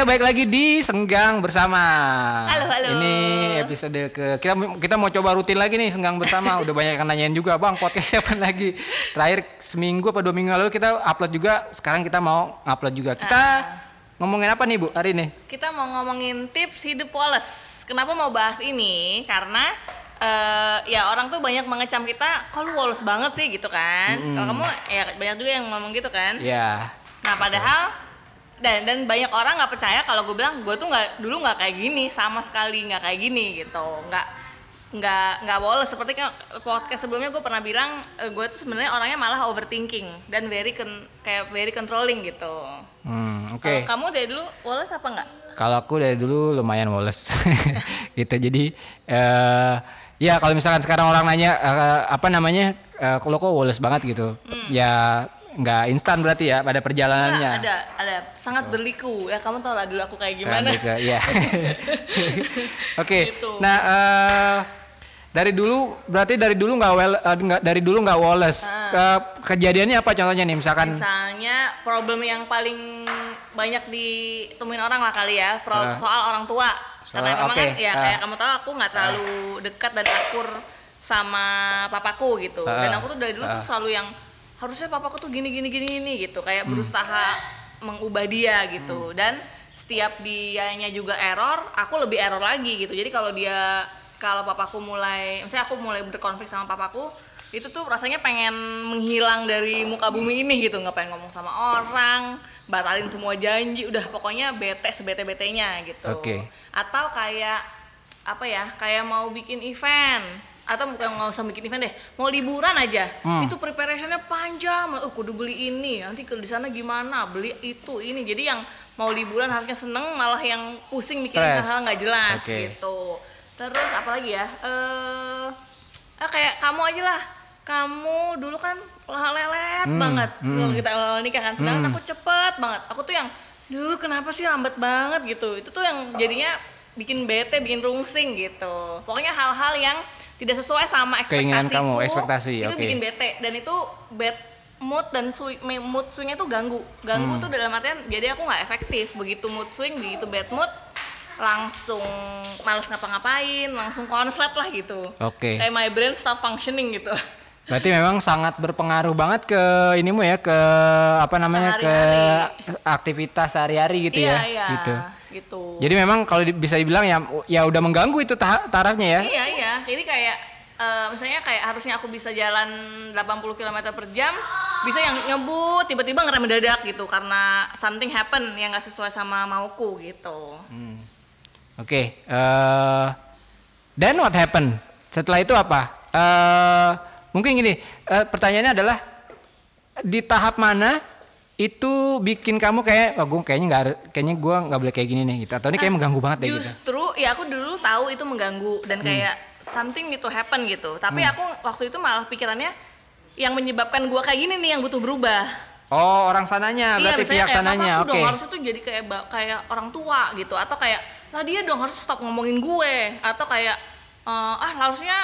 Kita balik lagi di Senggang bersama. Halo, halo. Ini episode ke kita kita mau coba rutin lagi nih Senggang bersama. Udah banyak yang nanyain juga, Bang, podcast siapa lagi? Terakhir seminggu apa dua minggu lalu kita upload juga. Sekarang kita mau upload juga. Kita ngomongin apa nih, Bu, hari ini? Kita mau ngomongin tips hidup Wallace. Kenapa mau bahas ini? Karena eh, ya orang tuh banyak mengecam kita, kalau Wallace banget sih gitu kan. Kalau kamu ya banyak juga yang ngomong gitu kan. Ya. Nah padahal dan dan banyak orang nggak percaya kalau gue bilang gue tuh nggak dulu nggak kayak gini sama sekali nggak kayak gini gitu nggak nggak nggak boleh seperti podcast sebelumnya gue pernah bilang eh, gue tuh sebenarnya orangnya malah overthinking dan very con- kayak very controlling gitu. Hmm, oke. Kalau kamu dari dulu Wallace apa nggak? Kalau aku dari dulu lumayan woles gitu. Jadi eh ya kalau misalkan sekarang orang nanya eh, apa namanya eh, lo kok woles banget gitu. Ya nggak instan berarti ya pada perjalanannya. Ada, ada sangat berliku. Ya kamu tau lah dulu aku kayak gimana. Ke- ya. Oke. Gitu. Nah, eh, dari dulu berarti dari dulu nggak well eh, nggak dari dulu nggak woles. Ah. Ke- kejadiannya apa contohnya nih misalkan Misalnya problem yang paling banyak ditemuin orang lah kali ya, pro- Ah. soal orang tua. Soal- Karena memang oke, kan ya ah. kayak kamu tahu aku nggak terlalu dekat dan akur sama papaku gitu. Ah. Dan aku tuh dari dulu tuh Ah. selalu yang harusnya papaku tuh gini gini gini gini gitu, kayak Hmm. berusaha mengubah dia gitu. Dan setiap dianya juga error, aku lebih error lagi gitu. Jadi kalau dia kalau papaku mulai, misalnya aku mulai berkonflik sama papaku, itu tuh rasanya pengen menghilang dari muka bumi ini gitu, nggak pengen ngomong sama orang, batalin semua janji, udah pokoknya bete sebete betenya gitu. Oke. Atau kayak apa ya, kayak mau bikin event atau bukan nggak usah bikin event deh, mau liburan aja, Hmm. itu preparationnya panjang, oh kudu beli ini, nanti ke di sana gimana, beli itu ini, jadi yang mau liburan harusnya seneng malah yang pusing mikirin hal-hal nggak jelas Oke. gitu. Terus apalagi ya, eh ah, kayak kamu aja lah, kamu dulu kan lelet Hmm, banget hmm. kalau kita awal nikah kan, sedangkan Hmm. aku cepet banget, aku tuh yang, duh kenapa sih lambat banget? gitu, itu tuh yang jadinya bikin bete, bikin rungsing gitu. Pokoknya hal-hal yang tidak sesuai sama ekspektasiku. Keinginan kamu, ekspektasi, Itu oke. bikin bete dan itu bad mood dan swing, mood swingnya tuh ganggu. Ganggu Hmm. tuh dalam artian jadi aku nggak efektif. Begitu mood swing, begitu bad mood langsung males ngapa-ngapain, langsung konslet lah gitu. Oke. Kayak my brain stop functioning gitu. Berarti memang sangat berpengaruh banget ke inimu ya ke apa namanya ke Sehari-hari. aktivitas sehari-hari gitu iya, ya iya, gitu. Gitu. Jadi memang kalau di- bisa dibilang ya ya udah mengganggu itu ta- tarafnya ya. Iya iya, ini kayak eh, misalnya kayak harusnya aku bisa jalan 80 km per jam, bisa yang ngebut tiba-tiba ngerem mendadak gitu karena something happen yang nggak sesuai sama mauku gitu. Oke, eh then what happened? Setelah itu apa? eh mungkin gini, eh, pertanyaannya adalah di tahap mana itu bikin kamu kayak, oh gue kayaknya nggak, kayaknya gue nggak boleh kayak gini nih gitu, atau ini kayak mengganggu banget deh gitu. Justru ya aku dulu tahu itu mengganggu dan kayak something to happen gitu. Tapi aku waktu itu malah pikirannya yang menyebabkan gua kayak gini nih yang butuh berubah. Oh orang sananya, berarti misalnya pihak kayak sananya, oke. dong harusnya tuh jadi kayak kayak orang tua gitu atau kayak lah dia dong harus stop ngomongin gue atau kayak eh, ah harusnya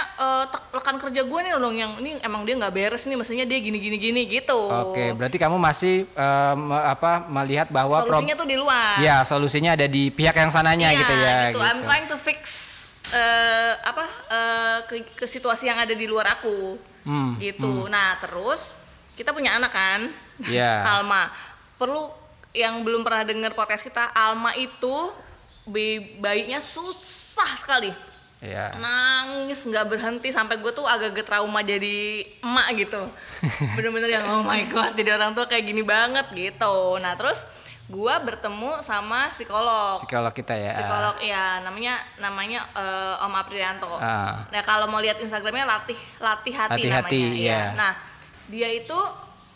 tek- rekan kerja gue nih dong yang ini emang dia nggak beres nih mestinya dia gini gini gini gitu. Oke, berarti kamu masih me- apa melihat bahwa Solusinya tuh di luar. ya solusinya ada di pihak yang sananya Iya, gitu ya. gitu. I'm trying to fix eh, apa eh, ke, ke situasi yang ada di luar aku. Hmm, gitu. Nah, terus kita punya anak kan? Iya. Alma. Perlu yang belum pernah dengar podcast kita, Alma itu bayi- bayinya susah sekali. Ya. Nangis nggak berhenti sampai gue tuh agak-agak trauma jadi emak gitu. Bener-bener yang oh my god, jadi orang tua kayak gini banget gitu. Nah, terus gua bertemu sama psikolog Psikolog kita ya. psikolog ya namanya namanya eh, Om Aprianto. Ah. Nah kalau mau lihat Instagramnya latih latih hati Latih hati, namanya. iya. ya. Nah dia itu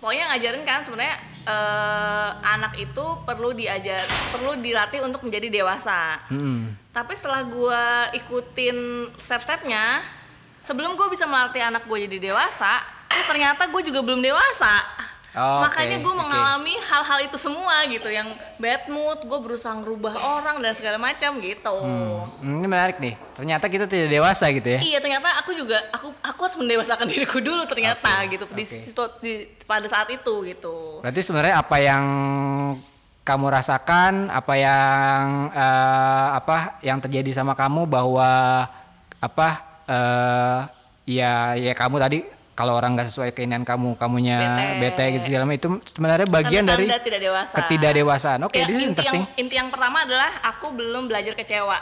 pokoknya ngajarin kan sebenarnya eh, anak itu perlu diajar perlu dilatih untuk menjadi dewasa. Hmm. Tapi setelah gua ikutin step-stepnya sebelum gue bisa melatih anak gue jadi dewasa, ternyata gue juga belum dewasa. Oh, Makanya oke, gue mengalami hal-hal itu semua gitu, yang bad mood, gue berusaha ngerubah orang dan segala macam gitu. Hmm, Ini menarik nih. Ternyata kita tidak dewasa gitu ya. Iya ternyata aku juga aku aku harus mendewasakan diriku dulu ternyata Oke, gitu di, oke. situ- di- pada saat itu gitu. Berarti sebenarnya apa yang kamu rasakan, apa yang eh, apa yang terjadi sama kamu bahwa apa eh, ya ya kamu tadi kalau orang nggak sesuai keinginan kamu, kamunya Bete. bete, gitu segala macam itu sebenarnya bagian dari tidak dewasa. ketidakdewasaan. Oke, Ya, this is inti interesting. Yang, inti yang pertama adalah aku belum belajar kecewa.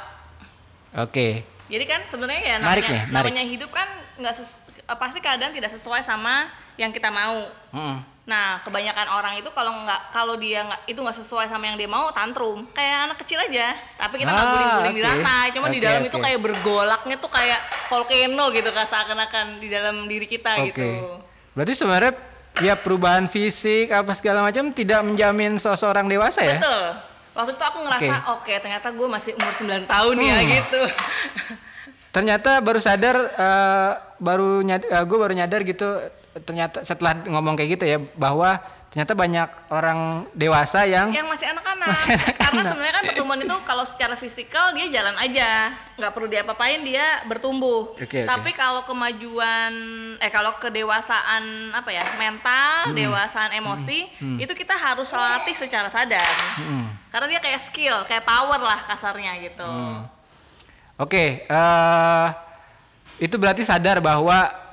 Oke. Jadi kan sebenarnya ya namanya, nih, namanya hidup kan nggak eh, pasti keadaan tidak sesuai sama yang kita mau. Mm-mm. Nah, kebanyakan orang itu kalau nggak kalau dia nggak itu nggak sesuai sama yang dia mau tantrum kayak anak kecil aja. Tapi kita nggak Ah, guling-guling di oke. lantai, cuma di Oke, dalam itu oke. kayak bergolaknya tuh kayak volcano gitu kan seakan-akan di dalam diri kita Oke. gitu. Berarti sebenarnya ya perubahan fisik apa segala macam tidak menjamin seseorang dewasa ya? Betul. Waktu itu aku ngerasa oke ternyata gue masih umur 9 tahun ya Hmm. gitu. Ternyata baru sadar eh, baru nyad, gue baru nyadar gitu ternyata setelah ngomong kayak gitu ya bahwa ternyata banyak orang dewasa yang yang masih anak-anak. Masih anak-anak. Karena sebenarnya kan pertumbuhan itu kalau secara fisikal dia jalan aja, nggak perlu diapa-apain dia bertumbuh. Oke. Tapi kalau kemajuan eh kalau kedewasaan apa ya mental, dewasaan emosi itu kita harus latih secara sadar. Mm. Karena dia kayak skill, kayak power lah kasarnya gitu. Oke, eh itu berarti sadar bahwa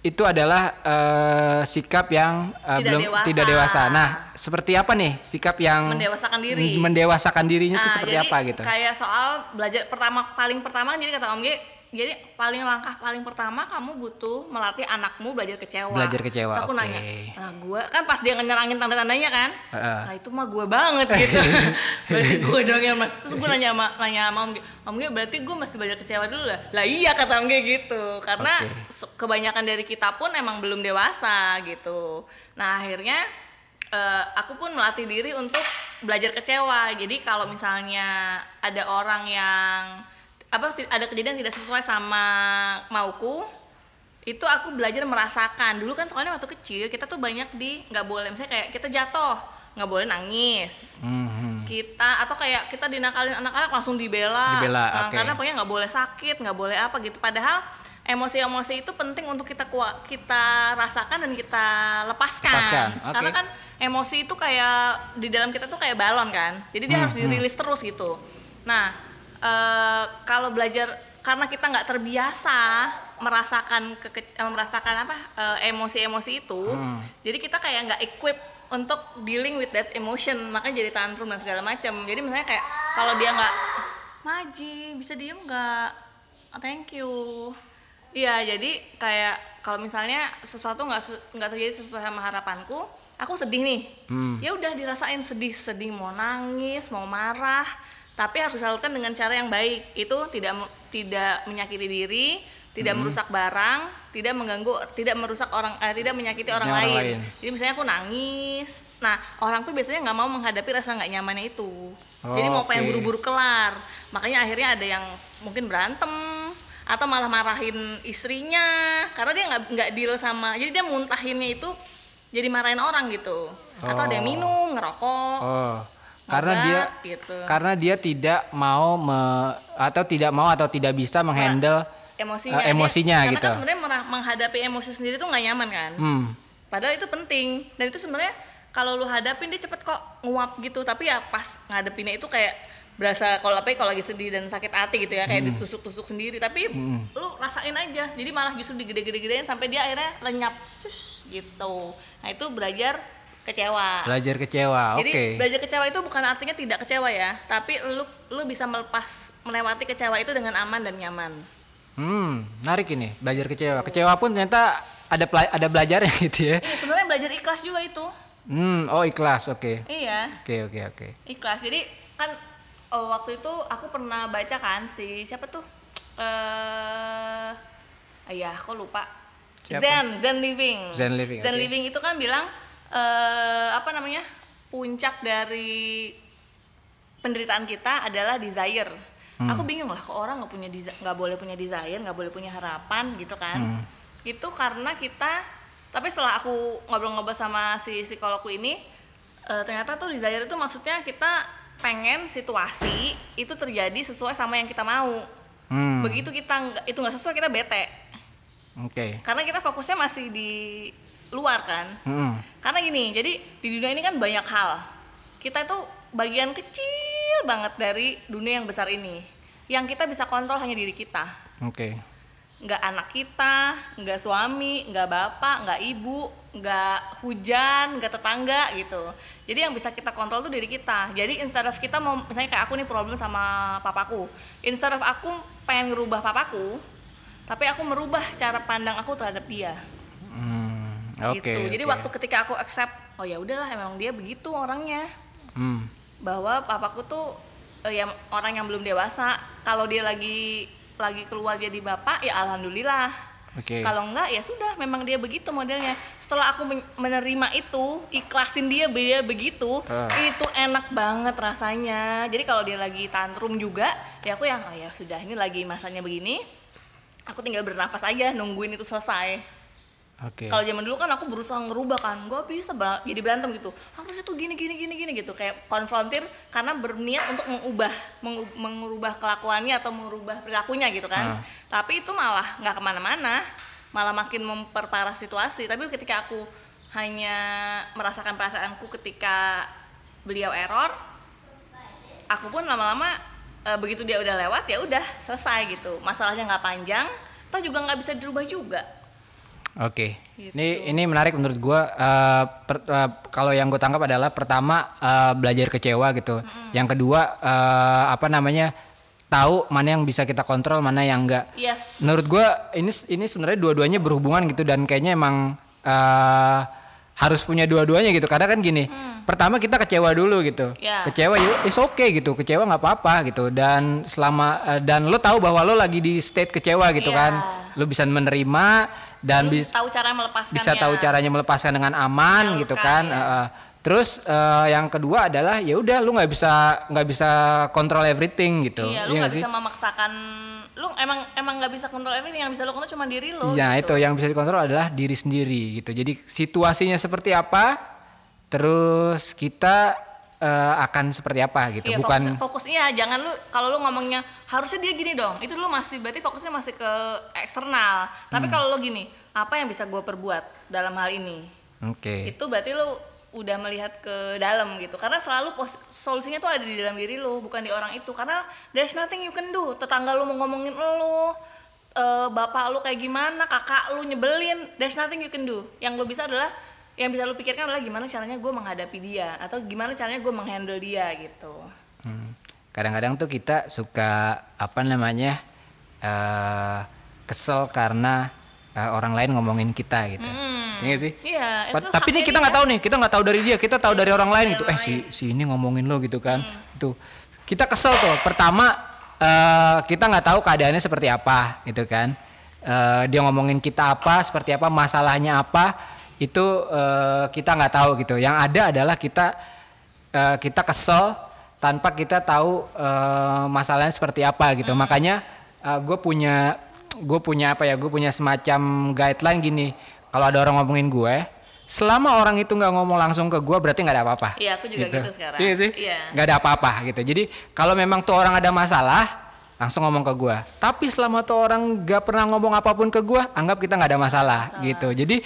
itu adalah eh, sikap yang eh, Tidak belum dewasa. tidak dewasa. Nah, seperti apa nih sikap yang Mendewasakan diri. mendewasakan dirinya itu Nah, seperti jadi apa gitu? Kayak soal belajar pertama paling pertama kan jadi kata Om G, jadi paling langkah paling pertama kamu butuh melatih anakmu belajar kecewa. Belajar kecewa, Terus aku oke. nanya, nah gue kan pas dia nyerangin tanda-tandanya kan, Heeh. nah itu mah gue banget gitu. berarti gue dong yang mas. Terus gue nanya sama nanya sama Om Om G berarti gue mesti belajar kecewa dulu lah. Lah iya kata Om G gitu, karena se- kebanyakan dari kita pun emang belum dewasa gitu. Nah akhirnya eh, aku pun melatih diri untuk belajar kecewa. Jadi kalau misalnya ada orang yang apa ada kejadian tidak sesuai sama mauku, itu aku belajar merasakan. Dulu kan soalnya waktu kecil kita tuh banyak di nggak boleh misalnya kayak kita jatuh nggak boleh nangis Mhm. kita atau kayak kita dinakalin anak-anak langsung dibela, Dibela, Nah, oke. karena pokoknya nggak boleh sakit nggak boleh apa gitu padahal emosi-emosi itu penting untuk kita kuat kita rasakan dan kita lepaskan, Lepaskan, oke. karena kan emosi itu kayak di dalam kita tuh kayak balon kan jadi dia Hmm, harus dirilis terus gitu nah eh, kalau belajar karena kita nggak terbiasa merasakan keke- eh, merasakan apa eh, emosi-emosi itu Hmm. jadi kita kayak nggak equip untuk dealing with that emotion makanya jadi tantrum dan segala macam jadi misalnya kayak kalau dia nggak maji bisa diem nggak Oh, thank you iya jadi kayak kalau misalnya sesuatu nggak nggak terjadi sesuai sama harapanku aku sedih nih Hmm. ya udah dirasain sedih sedih mau nangis mau marah tapi harus disalurkan dengan cara yang baik itu tidak tidak menyakiti diri tidak Hmm. merusak barang tidak mengganggu tidak merusak orang eh, tidak menyakiti orang, Orang lain. lain. jadi misalnya aku nangis nah orang tuh biasanya nggak mau menghadapi rasa nggak nyamannya itu jadi mau pengen Oke. buru-buru kelar makanya akhirnya ada yang mungkin berantem atau malah marahin istrinya karena dia nggak nggak deal sama jadi dia muntahinnya itu jadi marahin orang gitu atau ada yang Oh. minum ngerokok Oh, karena dia gitu. karena dia tidak mau me- atau tidak mau atau tidak bisa menghandle emosinya Dia- emosinya karena gitu. kan sebenarnya menghadapi emosi sendiri tuh nggak nyaman kan? Hmm, padahal itu penting. Dan itu sebenarnya kalau lu hadapin dia cepet kok nguap gitu. Tapi ya pas ngadepinnya itu kayak berasa kalau apa ya, kalau lagi sedih dan sakit hati gitu ya Hmm. kayak ditusuk-tusuk sendiri. Tapi lu rasain aja. Jadi malah justru digede-gede-gedein sampai dia akhirnya lenyap. Cus gitu. Nah itu belajar kecewa belajar kecewa. Oke. jadi belajar kecewa itu bukan artinya tidak kecewa ya tapi lu lu bisa melepas melewati kecewa itu dengan aman dan nyaman Hmm, menarik ini belajar kecewa. Kecewa pun ternyata ada ada belajarnya gitu ya. iya sebenarnya belajar ikhlas juga itu Hmm, oh ikhlas. Oke. iya Oke, oke, oke. ikhlas jadi kan oh, waktu itu aku pernah baca kan si siapa tuh eh ayah aku lupa Siapa? Zen Zen Living Zen Living, Zen oke. Living itu kan bilang eh apa namanya puncak dari penderitaan kita adalah desire Hmm. aku bingung lah kok orang nggak punya nggak boleh punya desire nggak boleh punya harapan gitu kan Hmm. itu karena kita tapi setelah aku ngobrol-ngobrol sama si psikologku ini eh, ternyata tuh desire itu maksudnya kita pengen situasi itu terjadi sesuai sama yang kita mau Hmm, begitu kita itu nggak sesuai kita bete oke. karena kita fokusnya masih di luar kan Hmm, karena gini jadi di dunia ini kan banyak hal kita itu bagian kecil banget dari dunia yang besar ini. Yang kita bisa kontrol hanya diri kita. Oke. Nggak anak kita, nggak suami, nggak bapak, nggak ibu, nggak hujan, nggak tetangga gitu. Jadi yang bisa kita kontrol tuh diri kita. Jadi instead of kita mau, misalnya kayak aku nih problem sama papaku. Instead of aku pengen ngerubah papaku, tapi aku merubah cara pandang aku terhadap dia Oke. gitu. Jadi oke. waktu ketika aku accept, oh ya udahlah emang dia begitu orangnya. Hmm, Bahwa papaku tuh eh, ya orang yang belum dewasa. Kalau dia lagi lagi keluar jadi bapak, ya alhamdulillah. Oke. Kalau enggak ya sudah, memang dia begitu modelnya. Setelah aku men- menerima itu, ikhlasin dia dia begitu, Ah. itu enak banget rasanya. Jadi kalau dia lagi tantrum juga, ya aku yang oh ya sudah ini lagi masanya begini. Aku tinggal bernafas aja nungguin itu selesai. Oke. Kalau zaman dulu kan aku berusaha ngerubah kan, gue bisa ber- jadi berantem gitu. Harusnya tuh gini gini gini gini gitu, kayak konfrontir karena berniat untuk mengubah mengu- mengubah kelakuannya atau mengubah perilakunya gitu kan. Ah. Tapi itu malah nggak ke mana-mana, malah makin memperparah situasi. Tapi ketika aku hanya merasakan perasaanku ketika beliau error, aku pun lama-lama eh, begitu dia udah lewat ya udah selesai gitu. Masalahnya nggak panjang, toh juga nggak bisa dirubah juga. Oke. Gitu. Ini ini menarik menurut gua. Eh, per- eh, kalau yang gue tangkap adalah pertama eh, belajar kecewa gitu. Yang kedua eh, apa namanya tahu mana yang bisa kita kontrol, mana yang enggak. Yes. Menurut gua ini ini sebenarnya dua-duanya berhubungan gitu dan kayaknya emang eh, harus punya dua-duanya gitu. Karena kan gini, pertama kita kecewa dulu gitu. Ya. Kecewa is okay gitu. Kecewa nggak apa-apa gitu. Dan selama eh, dan lo tahu bahwa lo lagi di state kecewa gitu Iya. kan. Lo bisa menerima dan bisa tahu cara melepaskannya. bisa tahu caranya melepaskan dengan aman gitu kan. ya. Eh. terus eh, yang kedua adalah ya udah lu nggak bisa nggak bisa kontrol everything gitu. Iya, lu Iya nggak sih? bisa memaksakan lu emang emang nggak bisa kontrol everything yang bisa lu kontrol cuma diri lu. Iya gitu. itu yang bisa dikontrol adalah diri sendiri gitu. Jadi situasinya seperti apa, terus kita eh, akan seperti apa gitu. Iya, Bukan fokus, fokus iya, jangan lu kalau lu ngomongnya harusnya dia gini dong. Itu lu masih berarti fokusnya masih ke eksternal. Tapi Hmm. kalau lu gini, apa yang bisa gue perbuat dalam hal ini? oke. Itu berarti lu udah melihat ke dalam gitu. Karena selalu pos- solusinya tuh ada di dalam diri lu, bukan di orang itu. Karena there's nothing you can do. Tetangga lu mau ngomongin lu, eh, bapak lu kayak gimana, kakak lu nyebelin, there's nothing you can do. Yang lu bisa adalah yang bisa lu pikirkan adalah gimana caranya gue menghadapi dia atau gimana caranya gue menghandle dia gitu. Hmm. Kadang-kadang tuh kita suka apa namanya eh kesel karena eh, orang lain ngomongin kita gitu. Iya nggak sih? Iya, tapi ini kita nggak tahu nih, kita nggak tahu dari dia, kita tahu dari orang lain gitu. Eh si si ini ngomongin lo gitu kan. Hmm. Itu kita kesel tuh. Pertama eh, kita nggak tahu keadaannya seperti apa gitu kan. Eh, dia ngomongin kita apa, seperti apa, masalahnya apa, itu eh, kita nggak tahu gitu. Yang ada adalah kita eh, kita kesel tanpa kita tahu eh, masalahnya seperti apa gitu. Hmm. Makanya gue punya gue punya apa ya? Gue punya semacam guideline gini. Kalau ada orang ngomongin gue, selama orang itu nggak ngomong langsung ke gue, berarti nggak ada apa-apa. Iya, aku juga gitu sekarang. Iya sih. Iya. Nggak ada apa-apa gitu. Jadi kalau memang tuh orang ada masalah, langsung ngomong ke gue. Tapi selama tuh orang nggak pernah ngomong apa pun ke gue, anggap kita nggak ada masalah gitu. Jadi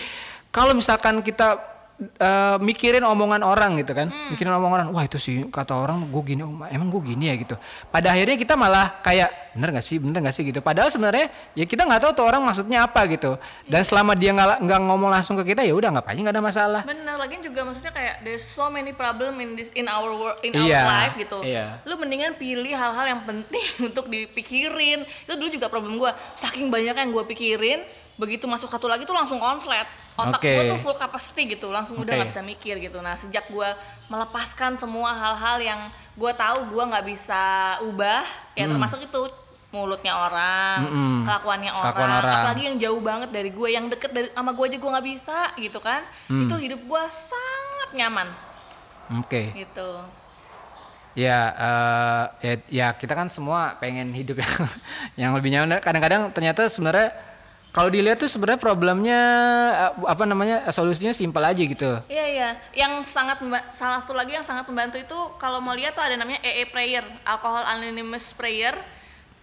kalau misalkan kita eh, mikirin omongan orang gitu kan, Hmm. mikirin omongan orang, wah itu sih kata orang gue gini, oh, emang gue gini ya gitu. Pada akhirnya kita malah kayak bener gak sih, bener gak sih gitu. Padahal sebenarnya ya kita nggak tahu tuh orang maksudnya apa gitu. Dan selama dia nggak nggak ngomong langsung ke kita, ya udah nggak aja nggak ada masalah. Bener, lagi juga maksudnya kayak there's so many problem in this in our world in Iya, our life gitu. iya. Lu mendingan pilih hal-hal yang penting untuk dipikirin. Itu dulu juga problem gua. Saking banyak yang gua pikirin, begitu masuk satu lagi tuh langsung konslet. Otak Oke. gua tuh full capacity gitu, langsung udah Oke. nggak bisa mikir gitu. Nah, sejak gua melepaskan semua hal-hal yang gua tahu gua nggak bisa ubah, ya termasuk itu mulutnya orang, Mm-mm. kelakuannya orang, Kelakuan orang. apalagi yang jauh banget dari gue, yang deket dari sama gue aja gue nggak bisa gitu kan, Hmm. itu hidup gue sangat nyaman Oke. gitu. Ya, eh, ya, ya kita kan semua pengen hidup yang yang lebih nyaman. Kadang-kadang ternyata sebenarnya kalau dilihat tuh sebenarnya problemnya eh, apa namanya solusinya simpel aja gitu. Iya iya, yang sangat salah satu lagi yang sangat membantu itu kalau mau lihat tuh ada namanya AA prayer, alcohol anonymous prayer.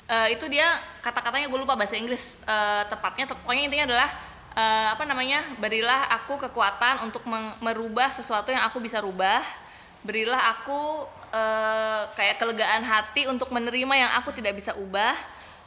Eh, itu dia kata-katanya gue lupa bahasa Inggris eh, tepatnya, tep- pokoknya intinya adalah eh, apa namanya berilah aku kekuatan untuk merubah sesuatu yang aku bisa rubah berilah aku eh, kayak kelegaan hati untuk menerima yang aku tidak bisa ubah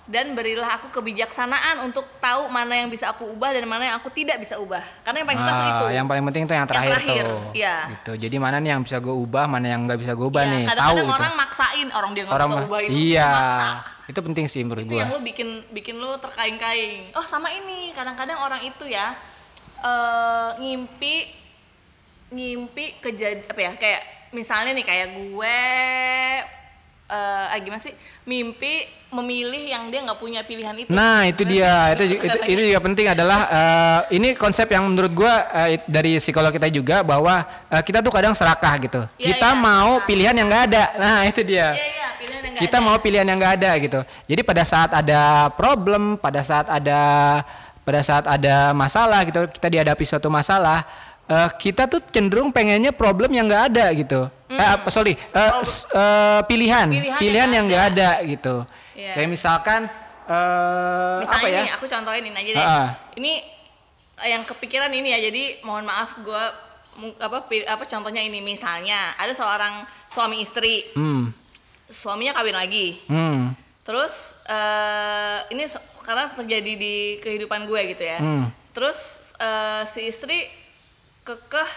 dan berilah aku kebijaksanaan untuk tahu mana yang bisa aku ubah dan mana yang aku tidak bisa ubah karena yang paling susah Ah, itu yang paling penting tuh yang terakhir, terakhir, tuh. iya. Gitu. Jadi mana nih yang bisa gue ubah, mana yang nggak bisa gue ubah Iya, nih. Tahu kadang-kadang gitu. orang maksain orang dia nggak Orang bisa ubah itu iya. maksa Itu penting sih menurut itu gue. yang lu bikin bikin lu terkaing-kaing oh sama ini kadang-kadang orang itu ya eh ngimpi ngimpi kejadian apa ya kayak misalnya nih kayak gue eh ah, gimana sih mimpi memilih yang dia nggak punya pilihan itu Nah itu dia, itu, itu, itu juga penting adalah eh, ini konsep yang menurut gua eh, dari psikolog kita juga bahwa eh, kita tuh kadang serakah gitu. Iya, kita iya. mau pilihan yang nggak ada. Nah itu dia. iya iya pilihan yang kita ada. mau pilihan yang nggak ada gitu. Jadi pada saat ada problem, pada saat ada pada saat ada masalah gitu, kita dihadapi suatu masalah, eh, kita tuh cenderung pengennya problem yang nggak ada gitu. Eh, apa, sorry, eh, s- eh, pilihan, Hmm. Pilihan pilihan, yang nggak nggak ada gitu. Iya. Kayak misalkan eh, misalnya apa ya? nih aku contohin ini aja deh Ah. ini yang kepikiran ini ya jadi mohon maaf gue apa apa contohnya ini misalnya ada seorang suami istri Hmm, suaminya kawin lagi hmm, terus eh ini karena terjadi di kehidupan gue gitu ya hmm. terus eh, si istri kekeh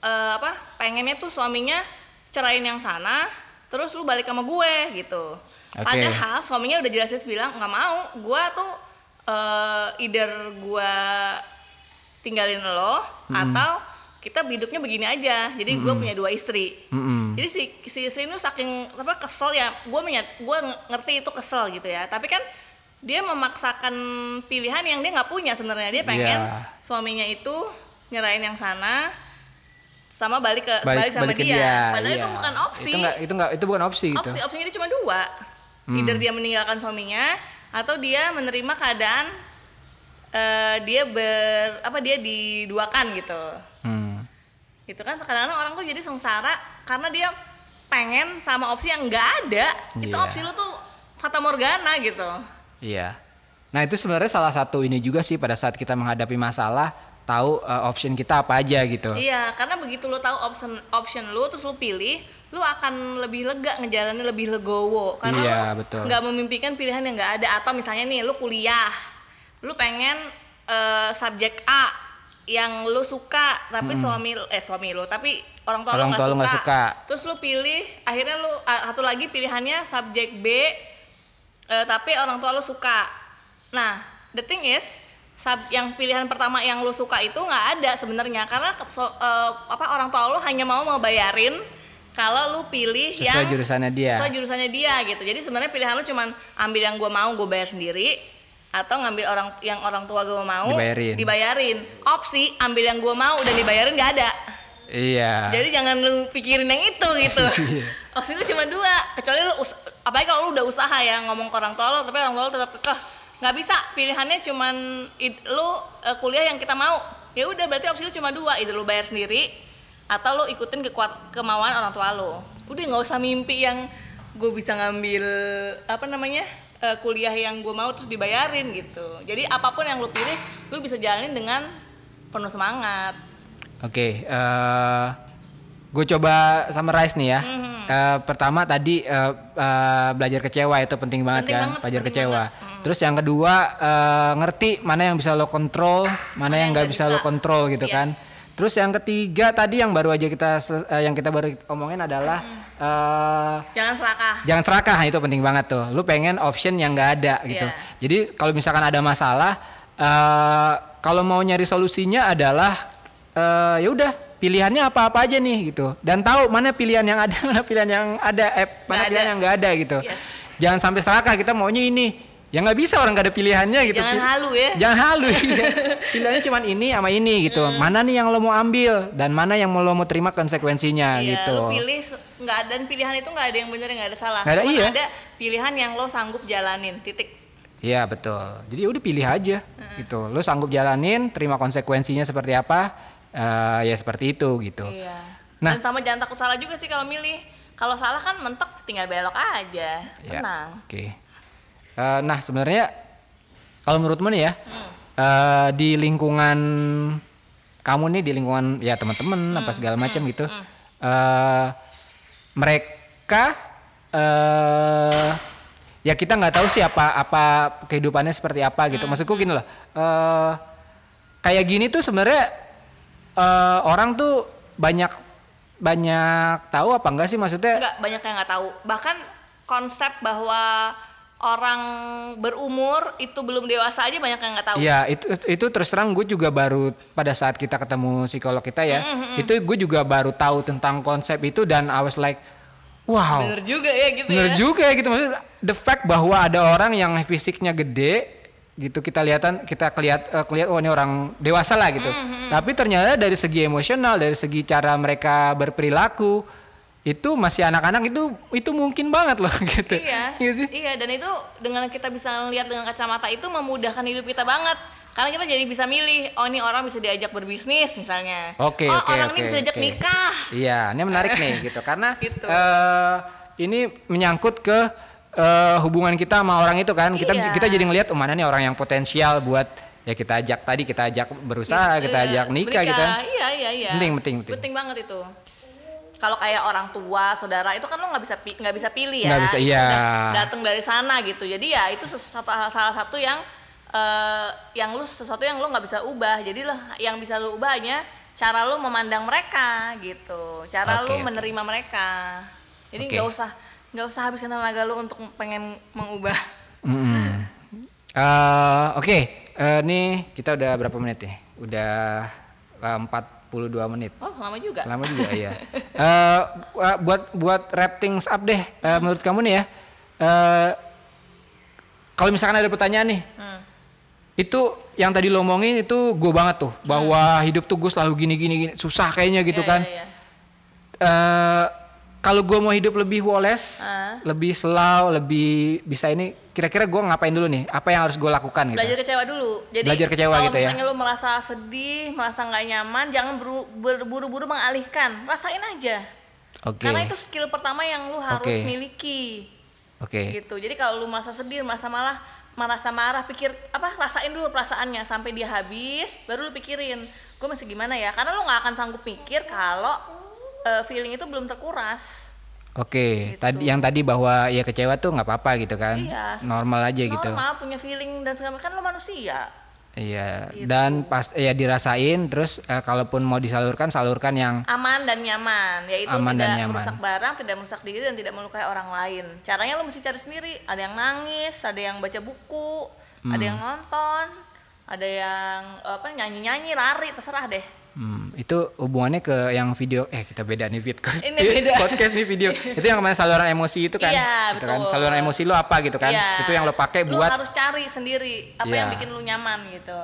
eh, apa pengennya tuh suaminya cerain yang sana terus lu balik sama gue gitu. Oke. padahal suaminya udah jelas-jelas bilang nggak mau gue tuh eh, either gue tinggalin lo atau kita hidupnya begini aja. Jadi gue punya dua istri. Mm-mm. jadi si si istri itu saking apa kesel ya gue gue ngerti itu kesel gitu ya. Tapi kan dia memaksakan pilihan yang dia nggak punya sebenarnya. Dia pengen Iya. suaminya itu nyerahin yang sana sama balik ke balik, Balik, sama balik dia. dia. padahal iya. itu bukan opsi Itu nggak itu nggak itu bukan opsi gitu. opsi opsinya cuma dua either dia meninggalkan suaminya atau dia menerima keadaan eh, dia ber apa dia diduakan gitu Hmm. gitu kan kadang-kadang orang tuh jadi sengsara karena dia pengen sama opsi yang nggak ada itu Iya. opsi lu tuh fata morgana gitu Iya. Nah itu sebenarnya salah satu ini juga sih pada saat kita menghadapi masalah tahu eh, option kita apa aja gitu. iya karena begitu lu tahu option option lu terus lu pilih lu akan lebih lega ngejalanin lebih legowo karena Iya, lu betul. nggak memimpikan pilihan yang nggak ada atau misalnya nih lu kuliah lu pengen eh, subjek A yang lu suka tapi suami lu- eh suami lu tapi orang tua Orang lu nggak suka. suka. terus lu pilih akhirnya lu satu lagi pilihannya subjek B eh, tapi orang tua lu suka nah the thing is sub, yang pilihan pertama yang lu suka itu nggak ada sebenarnya karena so- eh, apa orang tua lu hanya mau ngebayarin kalau lu pilih Sesuai yang jurusannya dia. sesuai jurusannya dia gitu jadi sebenarnya pilihan lu cuman ambil yang gue mau gue bayar sendiri atau ngambil orang yang orang tua gue mau Dibayarin. dibayarin opsi ambil yang gue mau dan dibayarin nggak ada Iya. jadi jangan lu pikirin yang itu gitu. Iya. Opsi lu cuma dua, kecuali lu apalagi kalau lu udah usaha ya ngomong ke orang tua lu, tapi orang tua lu tetap kekeh. Nggak bisa, pilihannya cuman id- lu eh, kuliah yang kita mau. Ya udah berarti opsi lu cuma dua, itu lu bayar sendiri atau lu ikutin kekuat kemauan orang tua lu. Udah nggak usah mimpi yang gue bisa ngambil apa namanya eh, kuliah yang gue mau terus dibayarin gitu. Jadi apa pun yang lu pilih, lu bisa jalanin dengan penuh semangat. Oke, eh gue coba summarize nih ya. Mhm. Eh, pertama tadi eh, eh, belajar kecewa itu penting banget Penting kan, banget, belajar kecewa. banget. Mhm. Terus yang kedua eh, ngerti mana yang bisa lo kontrol, mana yang nggak bisa, lo kontrol gitu Yes. kan. Terus yang ketiga tadi yang baru aja kita eh, yang kita baru omongin adalah eh, Jangan serakah. jangan serakah itu penting banget tuh lu pengen option yang nggak ada gitu Iya. jadi kalau misalkan ada masalah eh kalau mau nyari solusinya adalah eh ya udah pilihannya apa-apa aja nih gitu dan tahu mana pilihan yang ada mana pilihan yang ada eh mana Nggak pilihan ada. yang nggak ada gitu Yes. jangan sampai serakah kita maunya ini ya nggak bisa orang nggak ada pilihannya gitu Jangan halu ya. jangan halu iya. pilihannya cuma ini sama ini gitu mana nih yang lo mau ambil dan mana yang mau lo mau terima konsekuensinya Iya, gitu lu pilih nggak ada dan pilihan itu nggak ada yang benar nggak ada salah. Nggak ada, iya. ada pilihan yang lo sanggup jalanin. Titik. Iya betul. Jadi udah pilih aja gitu. Lo sanggup jalanin, terima konsekuensinya seperti apa, eh, ya seperti itu gitu. Iya. Nah. Dan sama jangan takut salah juga sih kalau milih. Kalau salah kan mentok tinggal belok aja. Ya, Tenang. Oke. Eh, nah sebenarnya kalau menurutmu nih ya, Hmm. eh, di lingkungan kamu nih, di lingkungan ya teman-teman Hmm. apa segala macam gitu, eh mereka eh ya kita nggak tahu sih apa apa kehidupannya seperti apa gitu. Maksudku gini loh. eh kayak gini tuh sebenarnya eh orang tuh banyak banyak tahu apa enggak sih maksudnya? Enggak, banyak yang nggak tahu. Bahkan konsep bahwa orang berumur itu belum dewasa aja banyak yang nggak tahu. Iya itu itu terus terang gue juga baru pada saat kita ketemu psikolog kita ya itu gue juga baru tahu tentang konsep itu dan I was like wow Bener juga ya gitu bener ya. juga ya gitu maksudnya the fact bahwa ada orang yang fisiknya gede gitu kita lihatan kita kelihat eh, kelihat oh ini orang dewasa lah gitu tapi ternyata dari segi emosional dari segi cara mereka berperilaku itu masih anak-anak itu itu mungkin banget loh gitu Iya, Iya sih iya dan itu dengan kita bisa lihat dengan kacamata itu memudahkan hidup kita banget. Karena kita jadi bisa milih, oh ini orang bisa diajak berbisnis misalnya. Oke, oh oke, orang oke, ini bisa diajak oke. nikah. Iya, ini menarik nih gitu karena Gitu. eh, ini menyangkut ke eh, hubungan kita sama orang itu kan. Kita Iya. kita jadi ngelihat oh, mana nih orang yang potensial buat ya kita ajak tadi kita ajak berusaha, kita Iya, ajak nikah gitu kan. Iya, iya, iya. Penting, penting, penting. Penting banget itu. Kalau kayak orang tua, saudara itu kan lo nggak bisa nggak bisa pilih ya. Nggak bisa, iya. Datang dari sana gitu. Jadi ya itu ses- satu salah satu yang eh, yang lu sesuatu yang lu nggak bisa ubah. Jadi lo yang bisa lu ubahnya cara lu memandang mereka gitu. Cara lu oke. menerima mereka. Jadi nggak usah nggak usah habiskan tenaga lu untuk pengen mengubah. Mm-mm. Eh, Oke, eh, nih kita udah berapa menit ya? Udah eh, 42 menit. Oh lama juga. Lama juga ya. Wa- buat buat wrap things up deh. eh, menurut kamu nih ya. eh, kalau misalkan ada pertanyaan nih, Hmm. itu yang tadi lo omongin itu gue banget tuh bahwa hidup tuh gue selalu gini gini gini susah kayaknya gitu Iya, kan. iya, iya. Eh, kalau gue mau hidup lebih woles, Ah. lebih slow, lebih bisa ini, kira-kira gue ngapain dulu nih? Apa yang harus gue lakukan gitu? belajar kecewa dulu. Jadi Belajar kecewa kalau gitu ya. misalnya lu merasa sedih, merasa nggak nyaman, jangan berburu-buru mengalihkan. Rasain aja. Oke, Karena itu skill pertama yang lu harus Oke. miliki. oke, Gitu. Jadi kalau lu merasa sedih, merasa malah merasa marah, pikir apa? Rasain dulu perasaannya sampai dia habis, baru lu pikirin, gue masih gimana ya? Karena lu nggak akan sanggup mikir kalau eh, feeling itu belum terkuras. oke. Tadi yang tadi bahwa ya kecewa tuh nggak apa-apa gitu kan? Iya. Normal aja gitu. Normal punya feeling dan segala kan lu manusia. Iya. Gitu. Dan pas ya dirasain, terus eh, kalaupun mau disalurkan, salurkan yang aman dan nyaman yaitu Aman dan tidak nyaman. merusak barang tidak merusak diri dan tidak melukai orang lain caranya lo mesti cari sendiri ada yang nangis ada yang baca buku ada Hmm. yang nonton ada yang apa nyanyi nyanyi lari terserah deh Hmm, itu hubungannya ke yang video eh kita beda nih Fit. Ini beda. podcast nih video itu yang kemarin saluran emosi itu kan Iya, Gitu kan. betul. saluran emosi lo apa gitu kan Iya. itu yang lo pakai buat harus cari sendiri apa yang Iya. bikin lu nyaman gitu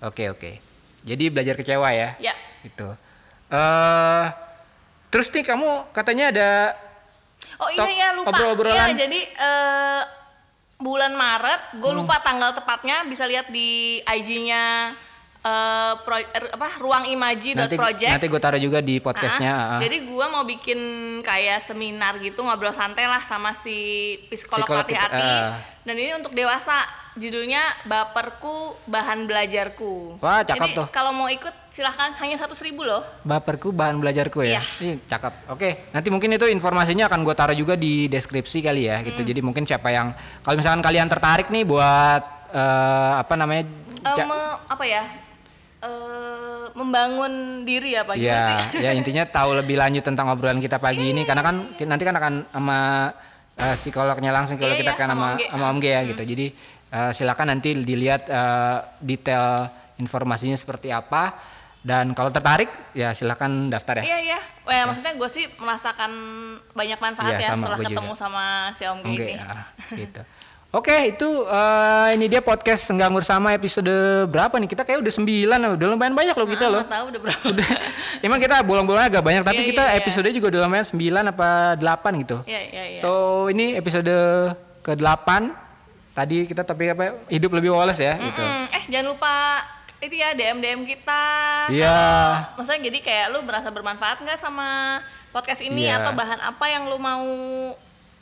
oke oke jadi belajar kecewa ya ya gitu eh terus nih kamu katanya ada oh iya ya lupa obrol-obrolan. Iya, jadi eh, bulan Maret gue Hmm. lupa tanggal tepatnya bisa lihat di IG-nya eh, pro- er, apa ruang nanti imaji.project nanti gue taruh juga di podcastnya Ah, ah, ah. Jadi gua mau bikin kayak seminar gitu ngobrol santai lah sama si psikolog, kita, hati. ah. Dan ini untuk dewasa. Judulnya Baperku Bahan Belajarku. Wah, cakep Jadi tuh. kalau mau ikut silahkan hanya satu ribu loh. baperku bahan belajarku ya Iya. Ih, cakep oke nanti mungkin itu informasinya akan gue taruh juga di deskripsi kali ya Hmm. gitu jadi mungkin siapa yang kalau misalkan kalian tertarik nih buat eh, apa namanya me- apa ya? Eh membangun diri apa gitu ya ya intinya tahu lebih lanjut tentang obrolan kita pagi Iya, ini karena kan ki- nanti kan akan sama eh, psikolognya langsung kalau Iya, kita iya, kan sama sama Om G. ya gitu jadi eh, silakan nanti dilihat eh, detail informasinya seperti apa dan kalau tertarik ya silakan daftar ya Iya iya. Wah, maksudnya gue sih merasakan banyak manfaat Iya, ya sama, setelah ketemu juga. sama si Om G Oke, ini. ah, gitu. Oke, itu eh, ini dia podcast Senggang Bersama episode berapa nih? Kita kayak udah 9, udah lumayan banyak loh kita Ah, loh. tahu udah berapa. Emang kita bolong-bolong agak banyak, tapi Iya, kita iya, iya. episode juga udah lumayan 9 apa 8 gitu. Iya iya iya. So, ini episode ke-8. Tadi kita topik apa? Hidup lebih woles ya, gitu. Mm, eh jangan lupa itu ya DM DM kita. Iya. Kalau- Maksudnya jadi kayak lu merasa bermanfaat nggak sama podcast ini Iya. atau bahan apa yang lu mau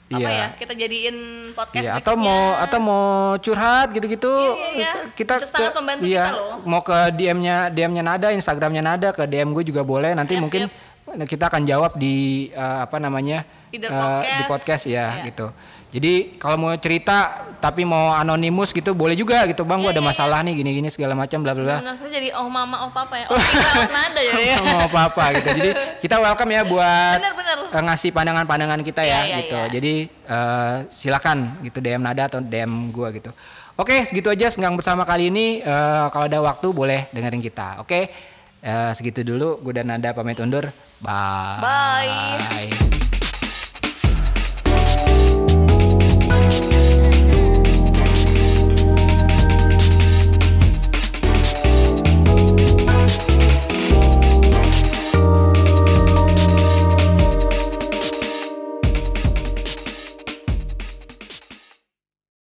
apa Iya. ya kita jadiin podcast Iya, atau berikutnya. mau atau mau curhat gitu-gitu Iya, iya, iya. kita Bisa sangat membantu iya, kita loh. mau ke DM-nya DM-nya Nada, Instagramnya Nada, ke DM gue juga boleh. Nanti Yap, mungkin yap. Kita akan jawab di eh, apa namanya Either eh, di podcast ya Iya. gitu. Jadi kalau mau cerita tapi mau anonimus gitu boleh juga gitu bang, gua ada Iya, iya, masalah nih gini-gini segala macam bla bla bla. Jadi oh mama oh papa ya oh kita oh nada ya ya mau apa apa gitu. Jadi kita welcome ya buat benar benar eh, ngasih pandangan-pandangan kita ya Iya, iya, gitu. iya. Jadi eh, silakan gitu DM Nada atau DM gua gitu. Oke, segitu aja senggang bersama kali ini. Eh, kalau ada waktu boleh dengerin kita. Oke. Ya, segitu dulu. Gue dan Nada pamit undur. Bye. Bye.